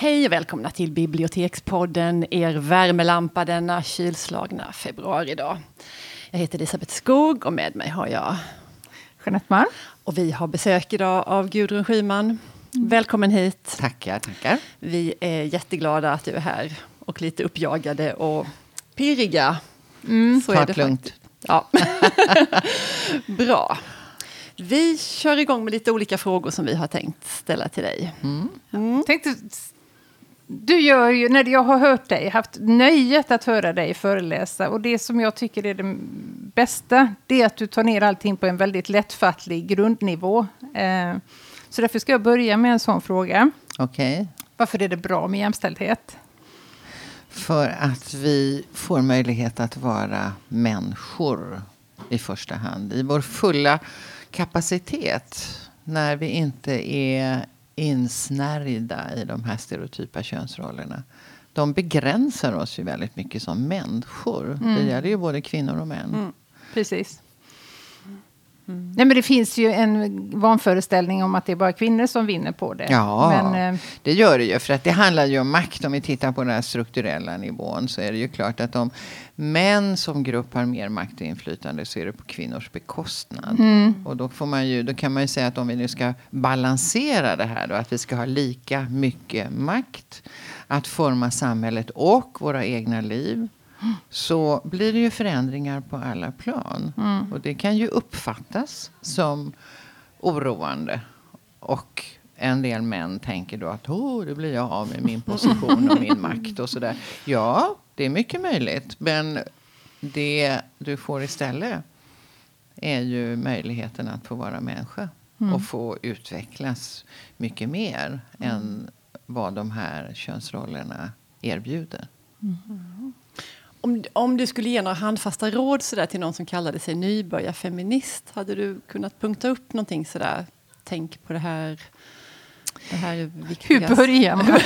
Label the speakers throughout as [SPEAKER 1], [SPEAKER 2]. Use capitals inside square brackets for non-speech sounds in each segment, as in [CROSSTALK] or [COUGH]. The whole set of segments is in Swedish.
[SPEAKER 1] Hej och välkomna till Bibliotekspodden, er värmelampa denna kylslagna februaridag. Jag heter Elisabeth Skog och med mig har jag
[SPEAKER 2] Jeanette Malm.
[SPEAKER 1] Och vi har besök idag av Gudrun Schyman. Mm. Välkommen hit.
[SPEAKER 3] Tackar, tackar.
[SPEAKER 1] Vi är jätteglada att du är här och lite uppjagade och pirriga.
[SPEAKER 3] Mm, Så är det lugnt.
[SPEAKER 1] Ja. [LAUGHS] Bra. Vi kör igång med lite olika frågor som vi har tänkt ställa till dig. Mm.
[SPEAKER 2] Mm. Tänkte, du gör ju, när jag har hört dig, haft nöjet att höra dig föreläsa och det som jag tycker är det bästa, det är att du tar ner allting på en väldigt lättfattlig grundnivå. Eh, så därför ska jag börja med en sån fråga.
[SPEAKER 3] Okej. Okay.
[SPEAKER 2] Varför är det bra med jämställdhet?
[SPEAKER 3] För att vi får möjlighet att vara människor i första hand. I vår fulla kapacitet. När vi inte är insnärjda i de här stereotypa könsrollerna. De begränsar oss ju väldigt mycket som människor. Mm. Det gäller ju både kvinnor och män. Mm.
[SPEAKER 2] Precis. Mm. Nej, men det finns ju en vanföreställning om att det är bara kvinnor som vinner på det.
[SPEAKER 3] Ja,
[SPEAKER 2] men,
[SPEAKER 3] eh, det gör det ju. För att det handlar ju om makt. Om vi tittar på den här strukturella nivån så är det ju klart att om män som grupp har mer makt och inflytande så är det på kvinnors bekostnad. Mm. Och då, får man ju, då kan man ju säga att om vi nu ska balansera det här då, att vi ska ha lika mycket makt att forma samhället och våra egna liv så blir det ju förändringar på alla plan. Mm. Och det kan ju uppfattas som oroande. Och en del män tänker då att oh, det blir jag av med min position och min makt och sådär. Ja, det är mycket möjligt. Men det du får istället är ju möjligheten att få vara människa. Mm. Och få utvecklas mycket mer mm. än vad de här könsrollerna erbjuder. Mm.
[SPEAKER 1] Om, om du skulle ge några handfasta råd sådär till någon som kallade sig nybörjarfeminist, hade du kunnat punkta upp någonting sådär? Tänk på det här. Det här är
[SPEAKER 2] Hur börjar man? [LAUGHS]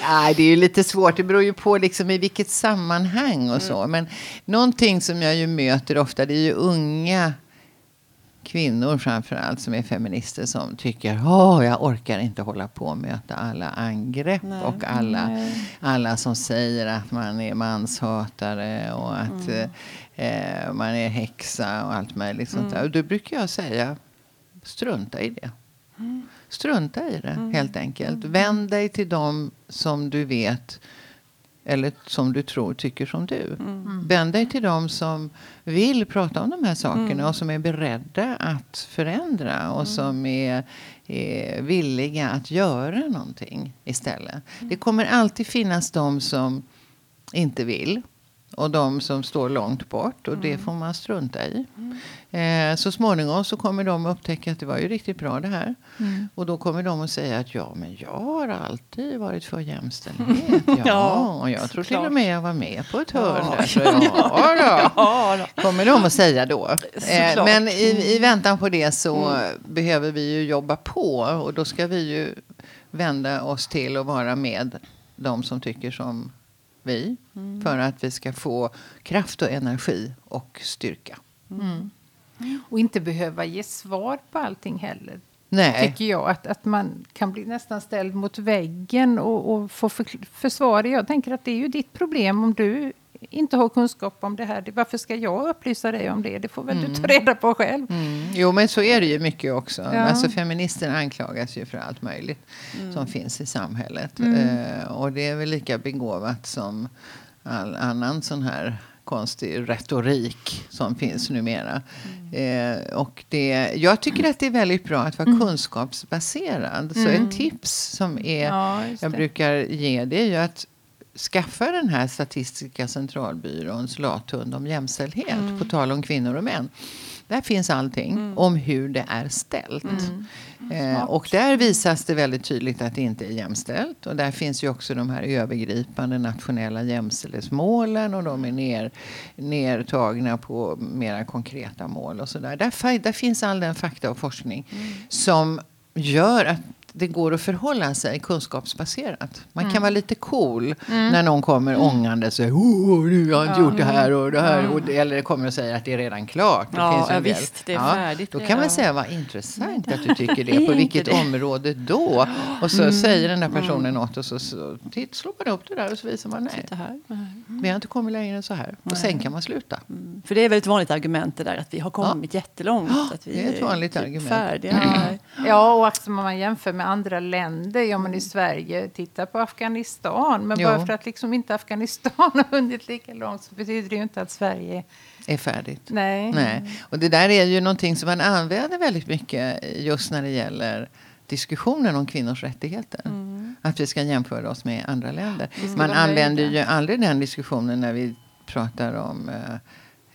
[SPEAKER 3] ja, det är ju lite svårt. Det beror ju på liksom i vilket sammanhang och så. Mm. Men någonting som jag ju möter ofta, det är ju unga kvinnor framförallt som är feminister som tycker att jag orkar inte hålla på och möta alla angrepp nej, och alla, alla som säger att man är manshatare och att mm. eh, man är häxa och allt möjligt sånt där. Mm. Och då brukar jag säga strunta i det. Mm. Strunta i det mm. helt enkelt. Mm. Vänd dig till dem som du vet eller som du tror tycker som du. Mm. Vänd dig till dem som vill prata om de här sakerna mm. och som är beredda att förändra och mm. som är, är, villiga att göra någonting istället. Mm. Det kommer alltid finnas de som inte vill och de som står långt bort. Och det mm. får man strunta i. Mm. Eh, så småningom så kommer de upptäcka att det var ju riktigt bra det här. Mm. Och då kommer de att säga att ja, men jag har alltid varit för jämställdhet. [LAUGHS] Ja, ja och jag tror till och med jag var med på ett hörn ja. där. Så ja, då. ja, då. Kommer de att säga då. Eh, men i, i, väntan på det så mm. behöver vi ju jobba på. Och då ska vi ju vända oss till och vara med de som tycker som vi mm. för att vi ska få kraft och energi och styrka. Mm.
[SPEAKER 2] Och inte behöva ge svar på allting heller.
[SPEAKER 3] Nej.
[SPEAKER 2] Tycker jag. Att, att man kan bli nästan ställd mot väggen och, och få för, försvara. Jag tänker att det är ju ditt problem om du inte har kunskap om det här. Varför ska jag upplysa dig om det? Det får väl mm. du ta reda på själv.
[SPEAKER 3] Mm. Jo, men så är det ju mycket också. Ja. Alltså, feminister anklagas ju för allt möjligt mm. som finns i samhället. Mm. Eh, och det är väl lika begåvat som all annan sån här konstig retorik som finns numera. Mm. Eh, och det, jag tycker att det är väldigt bra att vara mm. kunskapsbaserad. Så ett tips som är, ja, jag brukar ge det är ju att skaffa den här Statistiska centralbyråns lathund om jämställdhet, mm. på tal om kvinnor och män. Där finns allting mm. om hur det är ställt. Mm. Eh, och där visas det väldigt tydligt att det inte är jämställt. Och där finns ju också de här övergripande nationella jämställdhetsmålen och de är ner, nertagna på mera konkreta mål och sådär. Där, där finns all den fakta och forskning mm. som gör att det går att förhålla sig kunskapsbaserat. Man kan vara lite cool när någon kommer ångande och säger oh, du har inte gjort det här och det här. Och det, eller kommer och säger att det är redan klart. Det
[SPEAKER 1] Ja, ja, visst, det är färdigt
[SPEAKER 3] Då kan man säga vad intressant att du [LAUGHS] tycker det. På vilket
[SPEAKER 1] det.
[SPEAKER 3] område då? [GASPS] Och så säger den där personen något och så, så titt, slår man upp det där och så visar man nej.
[SPEAKER 1] Titta här.
[SPEAKER 3] Vi har inte kommit längre än så här. Och sen kan man sluta.
[SPEAKER 1] För det är väl ett vanligt argument det där att vi har kommit jättelångt. [GASPS] Att vi
[SPEAKER 3] det är ett vanligt
[SPEAKER 1] typ
[SPEAKER 3] argument.
[SPEAKER 1] Färdiga. [CLEARS THROAT]
[SPEAKER 2] Ja, och också man jämför med andra länder. Ja, men i Sverige, titta på Afghanistan. Men
[SPEAKER 3] Jo.
[SPEAKER 2] bara för att liksom inte Afghanistan har hunnit lika långt så betyder det ju inte att Sverige...
[SPEAKER 3] Är färdigt.
[SPEAKER 2] Nej.
[SPEAKER 3] Nej. Och det där är ju någonting som man använder väldigt mycket just när det gäller diskussionen om kvinnors rättigheter. Att vi ska jämföra oss med andra länder. Man använder ju aldrig den diskussionen när vi pratar om eh,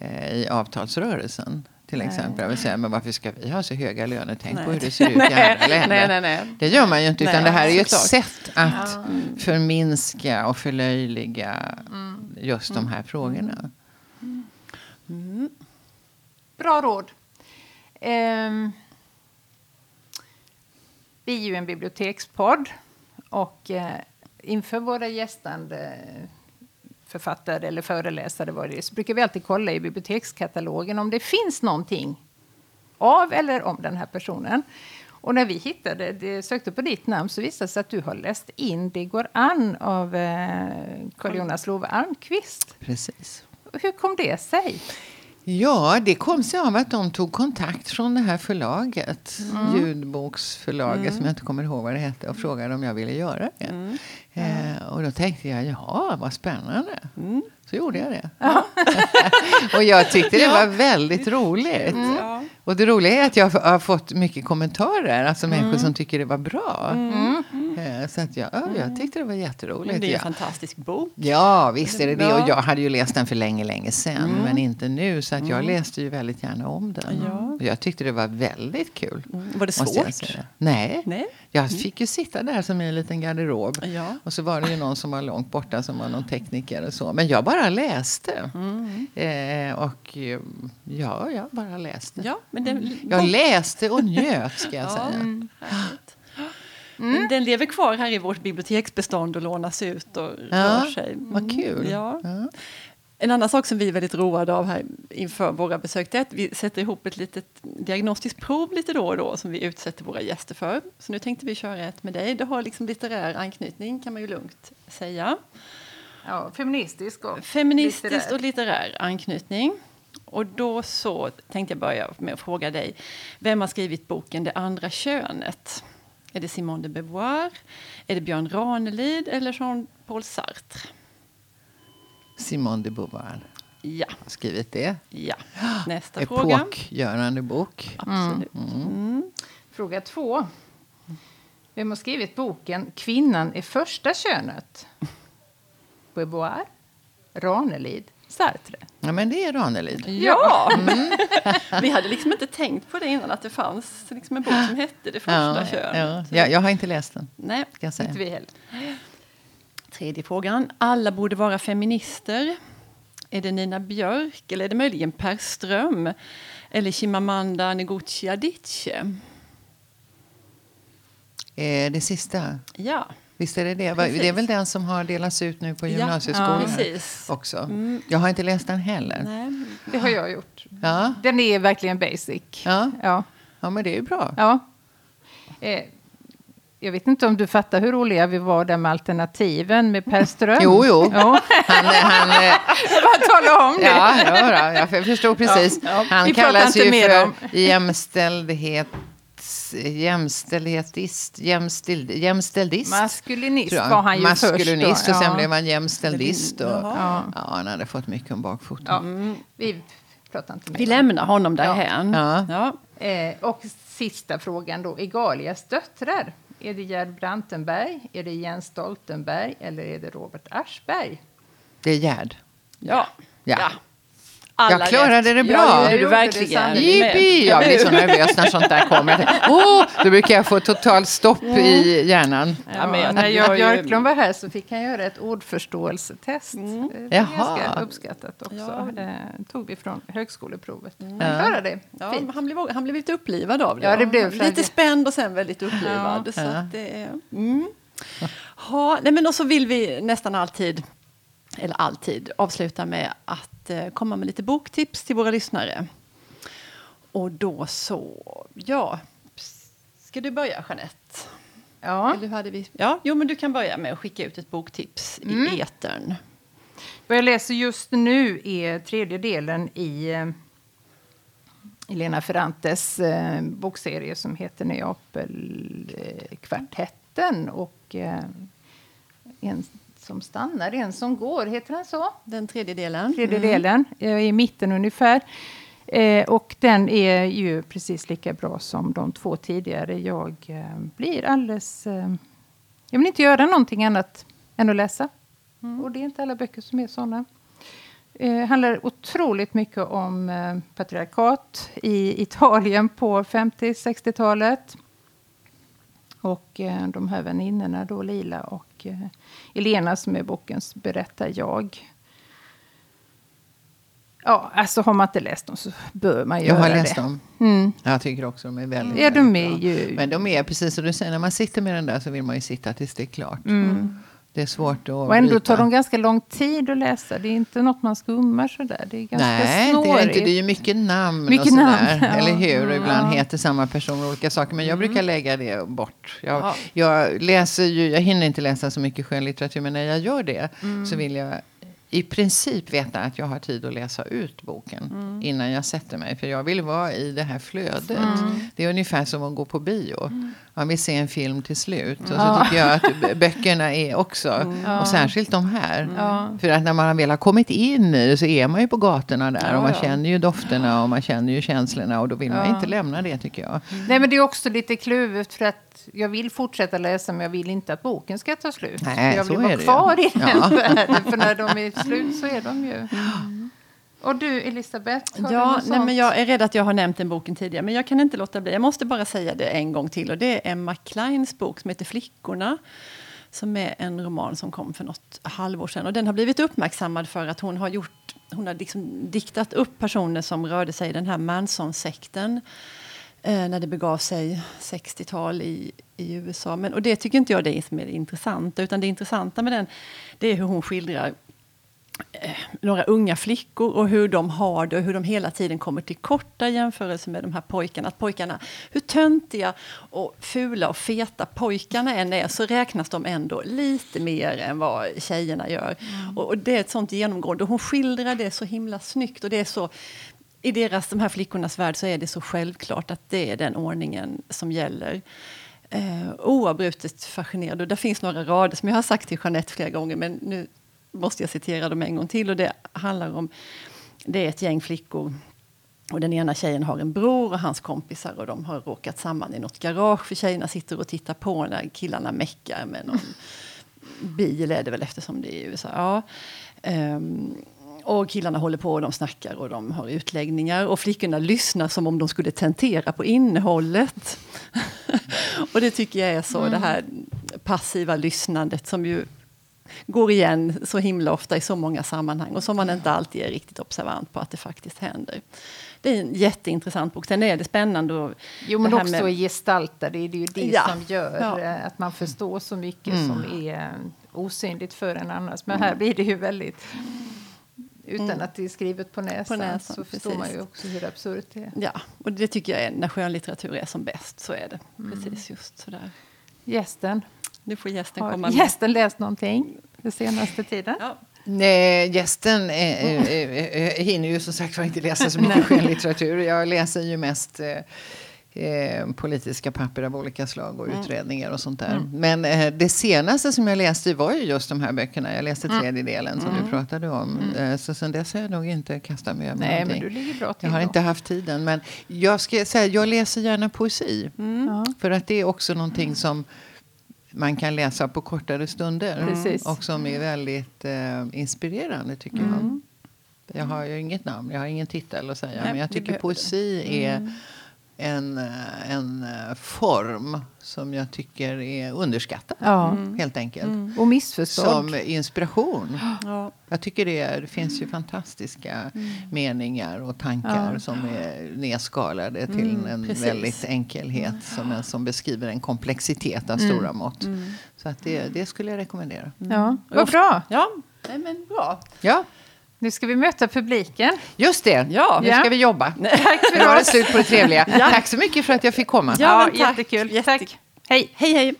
[SPEAKER 3] eh, i avtalsrörelsen. Till exempel. Jag vill säga, men varför ska vi ha så höga löner? Tänk på hur det ser ut i [LAUGHS] andra länder.
[SPEAKER 1] nej, nej, nej.
[SPEAKER 3] Det gör man ju inte. Utan
[SPEAKER 1] Nej,
[SPEAKER 3] det här är ju ett
[SPEAKER 1] såklart.
[SPEAKER 3] sätt att förminska och förlöjliga just de här frågorna.
[SPEAKER 2] Bra råd. Ehm, vi är ju en bibliotekspodd och eh, inför våra gästande författare eller föreläsare vad det är, så brukar vi alltid kolla i bibliotekskatalogen om det finns någonting av eller om den här personen. Och när vi hittade, det, sökte på ditt namn så visade det sig att du har läst in Det går an av eh, Carl-Jonas Love Almqvist.
[SPEAKER 3] Precis.
[SPEAKER 2] Hur kom det sig?
[SPEAKER 3] Ja, det kom sig av att de tog kontakt från det här förlaget,
[SPEAKER 1] Mm.
[SPEAKER 3] ljudboksförlaget som jag inte kommer ihåg vad det hette, och frågade om jag ville göra det.
[SPEAKER 1] Mm.
[SPEAKER 3] Eh, och då tänkte jag, ja, vad spännande.
[SPEAKER 1] Mm.
[SPEAKER 3] Så gjorde jag det. [LAUGHS] och jag tyckte det var väldigt roligt.
[SPEAKER 1] Mm. Ja.
[SPEAKER 3] Och det roliga är att jag har fått mycket kommentarer, alltså
[SPEAKER 1] Mm.
[SPEAKER 3] människor som tycker det var bra. Eh, så att jag, ja, jag tyckte det var jätteroligt.
[SPEAKER 1] Men det är en fantastisk bok.
[SPEAKER 3] Ja, visst är det det. Och jag hade ju läst den för länge, länge sedan. Men inte nu. Så att jag läste ju väldigt gärna om den.
[SPEAKER 1] Ja.
[SPEAKER 3] Jag tyckte det var väldigt kul.
[SPEAKER 1] Var det svårt?
[SPEAKER 3] Nej.
[SPEAKER 1] Nej.
[SPEAKER 3] Jag fick ju sitta där som i en liten garderob.
[SPEAKER 1] Ja.
[SPEAKER 3] Och så var det ju någon som var långt borta som var någon tekniker och så. Men jag bara läste.
[SPEAKER 1] Mm.
[SPEAKER 3] Eh, och eh, ja, jag bara läste.
[SPEAKER 1] Ja, men den,
[SPEAKER 3] Jag läste och njöt ska jag
[SPEAKER 1] Ja.
[SPEAKER 3] säga.
[SPEAKER 1] Härligt. Men Den lever kvar här i vårt biblioteksbestånd och lånas ut och
[SPEAKER 3] Ja,
[SPEAKER 1] rör sig.
[SPEAKER 3] vad kul.
[SPEAKER 1] Ja.
[SPEAKER 3] Ja.
[SPEAKER 1] En annan sak som vi är väldigt roade av här inför våra besök är att vi sätter ihop ett litet diagnostiskt prov lite då och då som vi utsätter våra gäster för. Så nu tänkte vi köra ett med dig. Det har liksom litterär anknytning kan man ju lugnt säga.
[SPEAKER 2] Ja, feministisk och
[SPEAKER 1] Feministiskt
[SPEAKER 2] litterär.
[SPEAKER 1] och litterär anknytning. Och då så tänkte jag börja med att fråga dig. Vem har skrivit boken Det andra könet? Är det Simone de Beauvoir? Är det Björn Ranelid eller Jean-Paul Sartre?
[SPEAKER 3] Simone de Beauvoir
[SPEAKER 1] Ja,
[SPEAKER 3] har skrivit det.
[SPEAKER 1] ja. Nästa fråga.
[SPEAKER 3] Epokgörande bok.
[SPEAKER 1] Absolut. Mm.
[SPEAKER 2] Fråga två. Vem har skrivit boken Kvinnan är första könet? [LAUGHS] Beauvoir, Ranelid, Sartre.
[SPEAKER 3] Ja, men det är Ranelid.
[SPEAKER 1] Ja! [LAUGHS] Vi hade liksom inte tänkt på det innan, att det fanns liksom en bok som hette Det första
[SPEAKER 3] Ja,
[SPEAKER 1] könet.
[SPEAKER 3] ja. Jag, jag har inte läst den,
[SPEAKER 1] Nej.
[SPEAKER 3] jag säga.
[SPEAKER 2] Inte vi heller.
[SPEAKER 1] Tredje frågan. Alla borde vara feminister. Är det Nina Björk eller är det möjligen Per Ström? Eller Chimamanda Ngozi Adichie?
[SPEAKER 3] Eh, det sista,
[SPEAKER 1] Ja,
[SPEAKER 3] visst är det det?
[SPEAKER 1] Precis.
[SPEAKER 3] Det är väl den som har delats ut nu på gymnasieskolan
[SPEAKER 1] ja, precis.
[SPEAKER 3] också.
[SPEAKER 1] Mm.
[SPEAKER 3] Jag har inte läst den heller.
[SPEAKER 1] nej.
[SPEAKER 2] Det har jag gjort.
[SPEAKER 3] Ja,
[SPEAKER 2] Den är verkligen basic.
[SPEAKER 3] ja.
[SPEAKER 2] Ja.
[SPEAKER 3] ja, men det är ju bra.
[SPEAKER 2] ja. Eh, jag vet inte om du fattar hur roliga vi var där med alternativen med Per Ström.
[SPEAKER 3] Jo, jo.
[SPEAKER 2] Ja.
[SPEAKER 3] Han, han,
[SPEAKER 2] Jag bara tala om det.
[SPEAKER 3] ja, ja, jag förstod precis.
[SPEAKER 1] Ja, ja.
[SPEAKER 3] Han
[SPEAKER 2] Vi
[SPEAKER 3] kallas ju för
[SPEAKER 2] om-
[SPEAKER 3] jämställdhet, jämställdhetist, jämställd, jämställdist.
[SPEAKER 2] Maskulinist var han ju
[SPEAKER 3] Maskulinist
[SPEAKER 2] först. då.
[SPEAKER 3] och sen
[SPEAKER 2] Ja.
[SPEAKER 3] blev han jämställdist. Och, ja.
[SPEAKER 2] Ja.
[SPEAKER 3] han hade fått mycket om bakfoten.
[SPEAKER 2] Ja. Vi pratar inte mer
[SPEAKER 1] Vi lämnar honom därhän.
[SPEAKER 3] Ja.
[SPEAKER 1] Ja.
[SPEAKER 2] Eh, och sista frågan då. Egalias döttrar. Är det Gerd Brantenberg, är det Jens Stoltenberg eller är det Robert Aschberg?
[SPEAKER 3] Det är Gerd.
[SPEAKER 1] Ja.
[SPEAKER 3] Ja.
[SPEAKER 1] Ja. Alla
[SPEAKER 3] jag klarade
[SPEAKER 1] rätt.
[SPEAKER 3] det bra.
[SPEAKER 1] Ja, det du verkligen.
[SPEAKER 3] Jippi! Jag blir så nervös när sånt där kommer. Oh, då brukar jag få totalt stopp i hjärnan.
[SPEAKER 1] Ja, men jag-
[SPEAKER 2] när
[SPEAKER 1] jag
[SPEAKER 2] Björklund var här så fick han göra ett ordförståelsetest.
[SPEAKER 1] Mm.
[SPEAKER 2] Det är
[SPEAKER 3] Jaha.
[SPEAKER 2] ganska uppskattat också.
[SPEAKER 1] Ja.
[SPEAKER 2] Det tog vi från högskoleprovet. Han
[SPEAKER 3] Ja.
[SPEAKER 2] klarade det.
[SPEAKER 1] Ja, han, blev, han blev lite upplivad av det.
[SPEAKER 2] Ja, det blev
[SPEAKER 1] lite spänd och sen väldigt upplivad.
[SPEAKER 2] Ja.
[SPEAKER 1] Så
[SPEAKER 3] Ja.
[SPEAKER 1] att det är, mm. ha, nej, men och så vill vi nästan alltid, eller alltid, avsluta med att eh, komma med lite boktips till våra lyssnare. Och då så, ja, ska du börja Jeanette?
[SPEAKER 2] Ja.
[SPEAKER 1] Eller hade vi? Ja, jo, men du kan börja med att skicka ut ett boktips
[SPEAKER 2] Mm.
[SPEAKER 1] i etern.
[SPEAKER 2] Vad jag läser just nu är tredje delen i eh, Elena Ferrantes eh, bokserie som heter Neapelkvartetten. Och eh, En som stannar, en som går. Heter den så?
[SPEAKER 1] Den tredje delen.
[SPEAKER 2] Tredje delen, eh, i mitten ungefär. Eh, och den är ju precis lika bra som de två tidigare. Jag eh, blir alldeles... Eh, jag vill inte göra någonting annat än att läsa. Och det är inte alla böcker som är sådana. Eh, handlar otroligt mycket om eh, patriarkat i Italien på 50-60-talet. Och eh, de här väninnorna då, Lila och eh, Elena som är bokens berättar jag. Ja, alltså har man inte läst dem så bör man
[SPEAKER 3] Jag
[SPEAKER 2] göra
[SPEAKER 3] har läst
[SPEAKER 2] det.
[SPEAKER 3] dem.
[SPEAKER 2] Mm.
[SPEAKER 3] Jag tycker också de är väldigt,
[SPEAKER 2] Ja, de
[SPEAKER 3] väldigt
[SPEAKER 2] är
[SPEAKER 3] bra.
[SPEAKER 2] ju...
[SPEAKER 3] Men de är precis som du säger, när man sitter med den där så vill man ju sitta tills det är klart.
[SPEAKER 2] Mm.
[SPEAKER 3] Det är svårt att
[SPEAKER 2] Och ändå tar de ganska lång tid att läsa. Det är inte något man skummar sådär. Det är ganska
[SPEAKER 3] Nej, det
[SPEAKER 2] snårigt.
[SPEAKER 3] är inte. Det är ju mycket namn
[SPEAKER 2] Mycket
[SPEAKER 3] och sådär.
[SPEAKER 2] namn.
[SPEAKER 3] Eller hur? Och Ibland
[SPEAKER 2] Ja.
[SPEAKER 3] heter samma person olika saker. Men jag brukar lägga det bort. Jag,
[SPEAKER 1] Ja.
[SPEAKER 3] jag läser ju, jag hinner inte läsa så mycket skönlitteratur. Men när jag gör det så vill jag i princip veta att jag har tid att läsa ut boken innan jag sätter mig. För jag vill vara i det här flödet. Det är ungefär som att gå på bio. Man vill se en film till slut. Och så tycker jag att böckerna är också.
[SPEAKER 2] Ja.
[SPEAKER 3] Och särskilt de här.
[SPEAKER 2] Ja.
[SPEAKER 3] För att när man väl har kommit in i det så är man ju på gatorna där. Och man känner ju dofterna och man känner ju känslorna. Och då vill man inte lämna det tycker jag.
[SPEAKER 2] Nej, men det är också lite kluvet för att jag vill fortsätta läsa men jag vill inte att boken ska ta slut.
[SPEAKER 3] Nej,
[SPEAKER 2] jag vill vara kvar i den
[SPEAKER 3] Ja.
[SPEAKER 2] världen. För när de är slut så är de ju... Och du Elisabeth, har du
[SPEAKER 1] Ja,
[SPEAKER 2] något
[SPEAKER 1] nej, men jag är rädd att jag har nämnt den boken tidigare, men jag kan inte låta bli. Jag måste bara säga det en gång till. Och det är Emma Kleins bok som heter Flickorna. Som är en roman som kom för något halvår sedan. Och den har blivit uppmärksammad för att hon har gjort hon har liksom diktat upp personer som rörde sig i den här Manson-sekten. Eh, när det begav sig 60-tal i, i USA. Men, och det tycker inte jag det är som är det intressanta. Utan det intressanta med den det är hur hon skildrar eh, några unga flickor och hur de har det och hur de hela tiden kommer till korta jämförelse med de här pojkarna. Att pojkarna, hur töntiga och fula och feta pojkarna än är så räknas de ändå lite mer än vad tjejerna gör. Och, och det är ett sånt genomgående. Och hon skildrar det så himla snyggt och det är så i deras, de här flickornas värld så är det så självklart att det är den ordningen som gäller. Eh, oavbrutet fascinerad. Och där finns några rader som jag har sagt till Jeanette flera gånger men nu måste jag citera dem en gång till. Och det handlar om, det är ett gäng flickor och den ena tjejen har en bror och hans kompisar och de har råkat samman i något garage för tjejerna sitter och tittar på när killarna meckar med någon [LAUGHS] bil är det väl eftersom det är i USA. Ja. Ehm, och killarna håller på och de snackar och de har utläggningar och flickorna lyssnar som om de skulle tentera på innehållet. [LAUGHS] och det tycker jag är så, det här passiva lyssnandet som ju går igen så himla ofta i så många sammanhang och som man inte alltid är riktigt observant på att det faktiskt händer. Det är en jätteintressant bok. Sen är det spännande. Och
[SPEAKER 2] Jo, men
[SPEAKER 1] det
[SPEAKER 2] också
[SPEAKER 1] med-
[SPEAKER 2] gestalta. Det är ju det
[SPEAKER 1] Ja.
[SPEAKER 2] som gör
[SPEAKER 1] Ja.
[SPEAKER 2] att man förstår så mycket som är osynligt för en annars. Men här blir det ju väldigt... Utan att det är skrivet på näsan,
[SPEAKER 1] näsan,
[SPEAKER 2] så förstår man
[SPEAKER 1] precis.
[SPEAKER 2] ju också hur absurt det är.
[SPEAKER 1] Ja, och det tycker jag är när skönlitteratur är som bäst. Så är det.
[SPEAKER 2] Mm.
[SPEAKER 1] Precis just sådär.
[SPEAKER 2] Gästen.
[SPEAKER 1] Nu får gästen komma
[SPEAKER 2] Har
[SPEAKER 1] med.
[SPEAKER 2] gästen läst någonting den senaste tiden?
[SPEAKER 1] Ja.
[SPEAKER 3] Nej, gästen eh, eh, eh, eh, hinner ju som sagt var inte läsa så mycket skönlitteratur. Jag läser ju mest eh, politiska papper av olika slag och utredningar och sånt där. Men eh, det senaste som jag läste var ju just de här böckerna. Jag läste tredje delen som du pratade om. Eh, så sen dess har jag nog inte kastat mig över
[SPEAKER 2] Nej, men
[SPEAKER 3] någonting.
[SPEAKER 2] du ligger bra till
[SPEAKER 3] Jag har
[SPEAKER 2] då.
[SPEAKER 3] inte haft tiden. Men jag ska säga, jag läser gärna poesi. För att det är också någonting som man kan läsa på kortare stunder.
[SPEAKER 2] Precis.
[SPEAKER 3] Och som är väldigt eh, inspirerande tycker jag. Jag har ju inget namn, jag har ingen titel att säga.
[SPEAKER 1] Nej,
[SPEAKER 3] men jag tycker poesi är en, eh, en eh, form som jag tycker är underskattad.
[SPEAKER 2] Ja.
[SPEAKER 3] Helt enkelt.
[SPEAKER 2] Och missförstådd.
[SPEAKER 3] Som inspiration.
[SPEAKER 1] Ja.
[SPEAKER 3] Jag tycker det, är, det finns ju fantastiska meningar och tankar
[SPEAKER 2] Ja.
[SPEAKER 3] som är nedskalade till en
[SPEAKER 1] precis.
[SPEAKER 3] väldigt enkelhet som, en, som beskriver en komplexitet av stora mått. Så att det, det skulle jag rekommendera.
[SPEAKER 2] Ja, vad bra.
[SPEAKER 1] Ja, nej, men bra.
[SPEAKER 3] Ja,
[SPEAKER 2] Nu ska vi möta publiken.
[SPEAKER 3] just det.
[SPEAKER 1] Ja.
[SPEAKER 3] Nu
[SPEAKER 2] Ja.
[SPEAKER 3] ska vi jobba. [LAUGHS]
[SPEAKER 2] Tack
[SPEAKER 3] Nu var det slut på det trevliga. Tack så mycket för att jag fick komma.
[SPEAKER 1] Ja,
[SPEAKER 2] Ja,
[SPEAKER 1] tack.
[SPEAKER 2] jättekul.
[SPEAKER 1] Jätte-
[SPEAKER 2] Tack. Hej.
[SPEAKER 1] Hej, hej.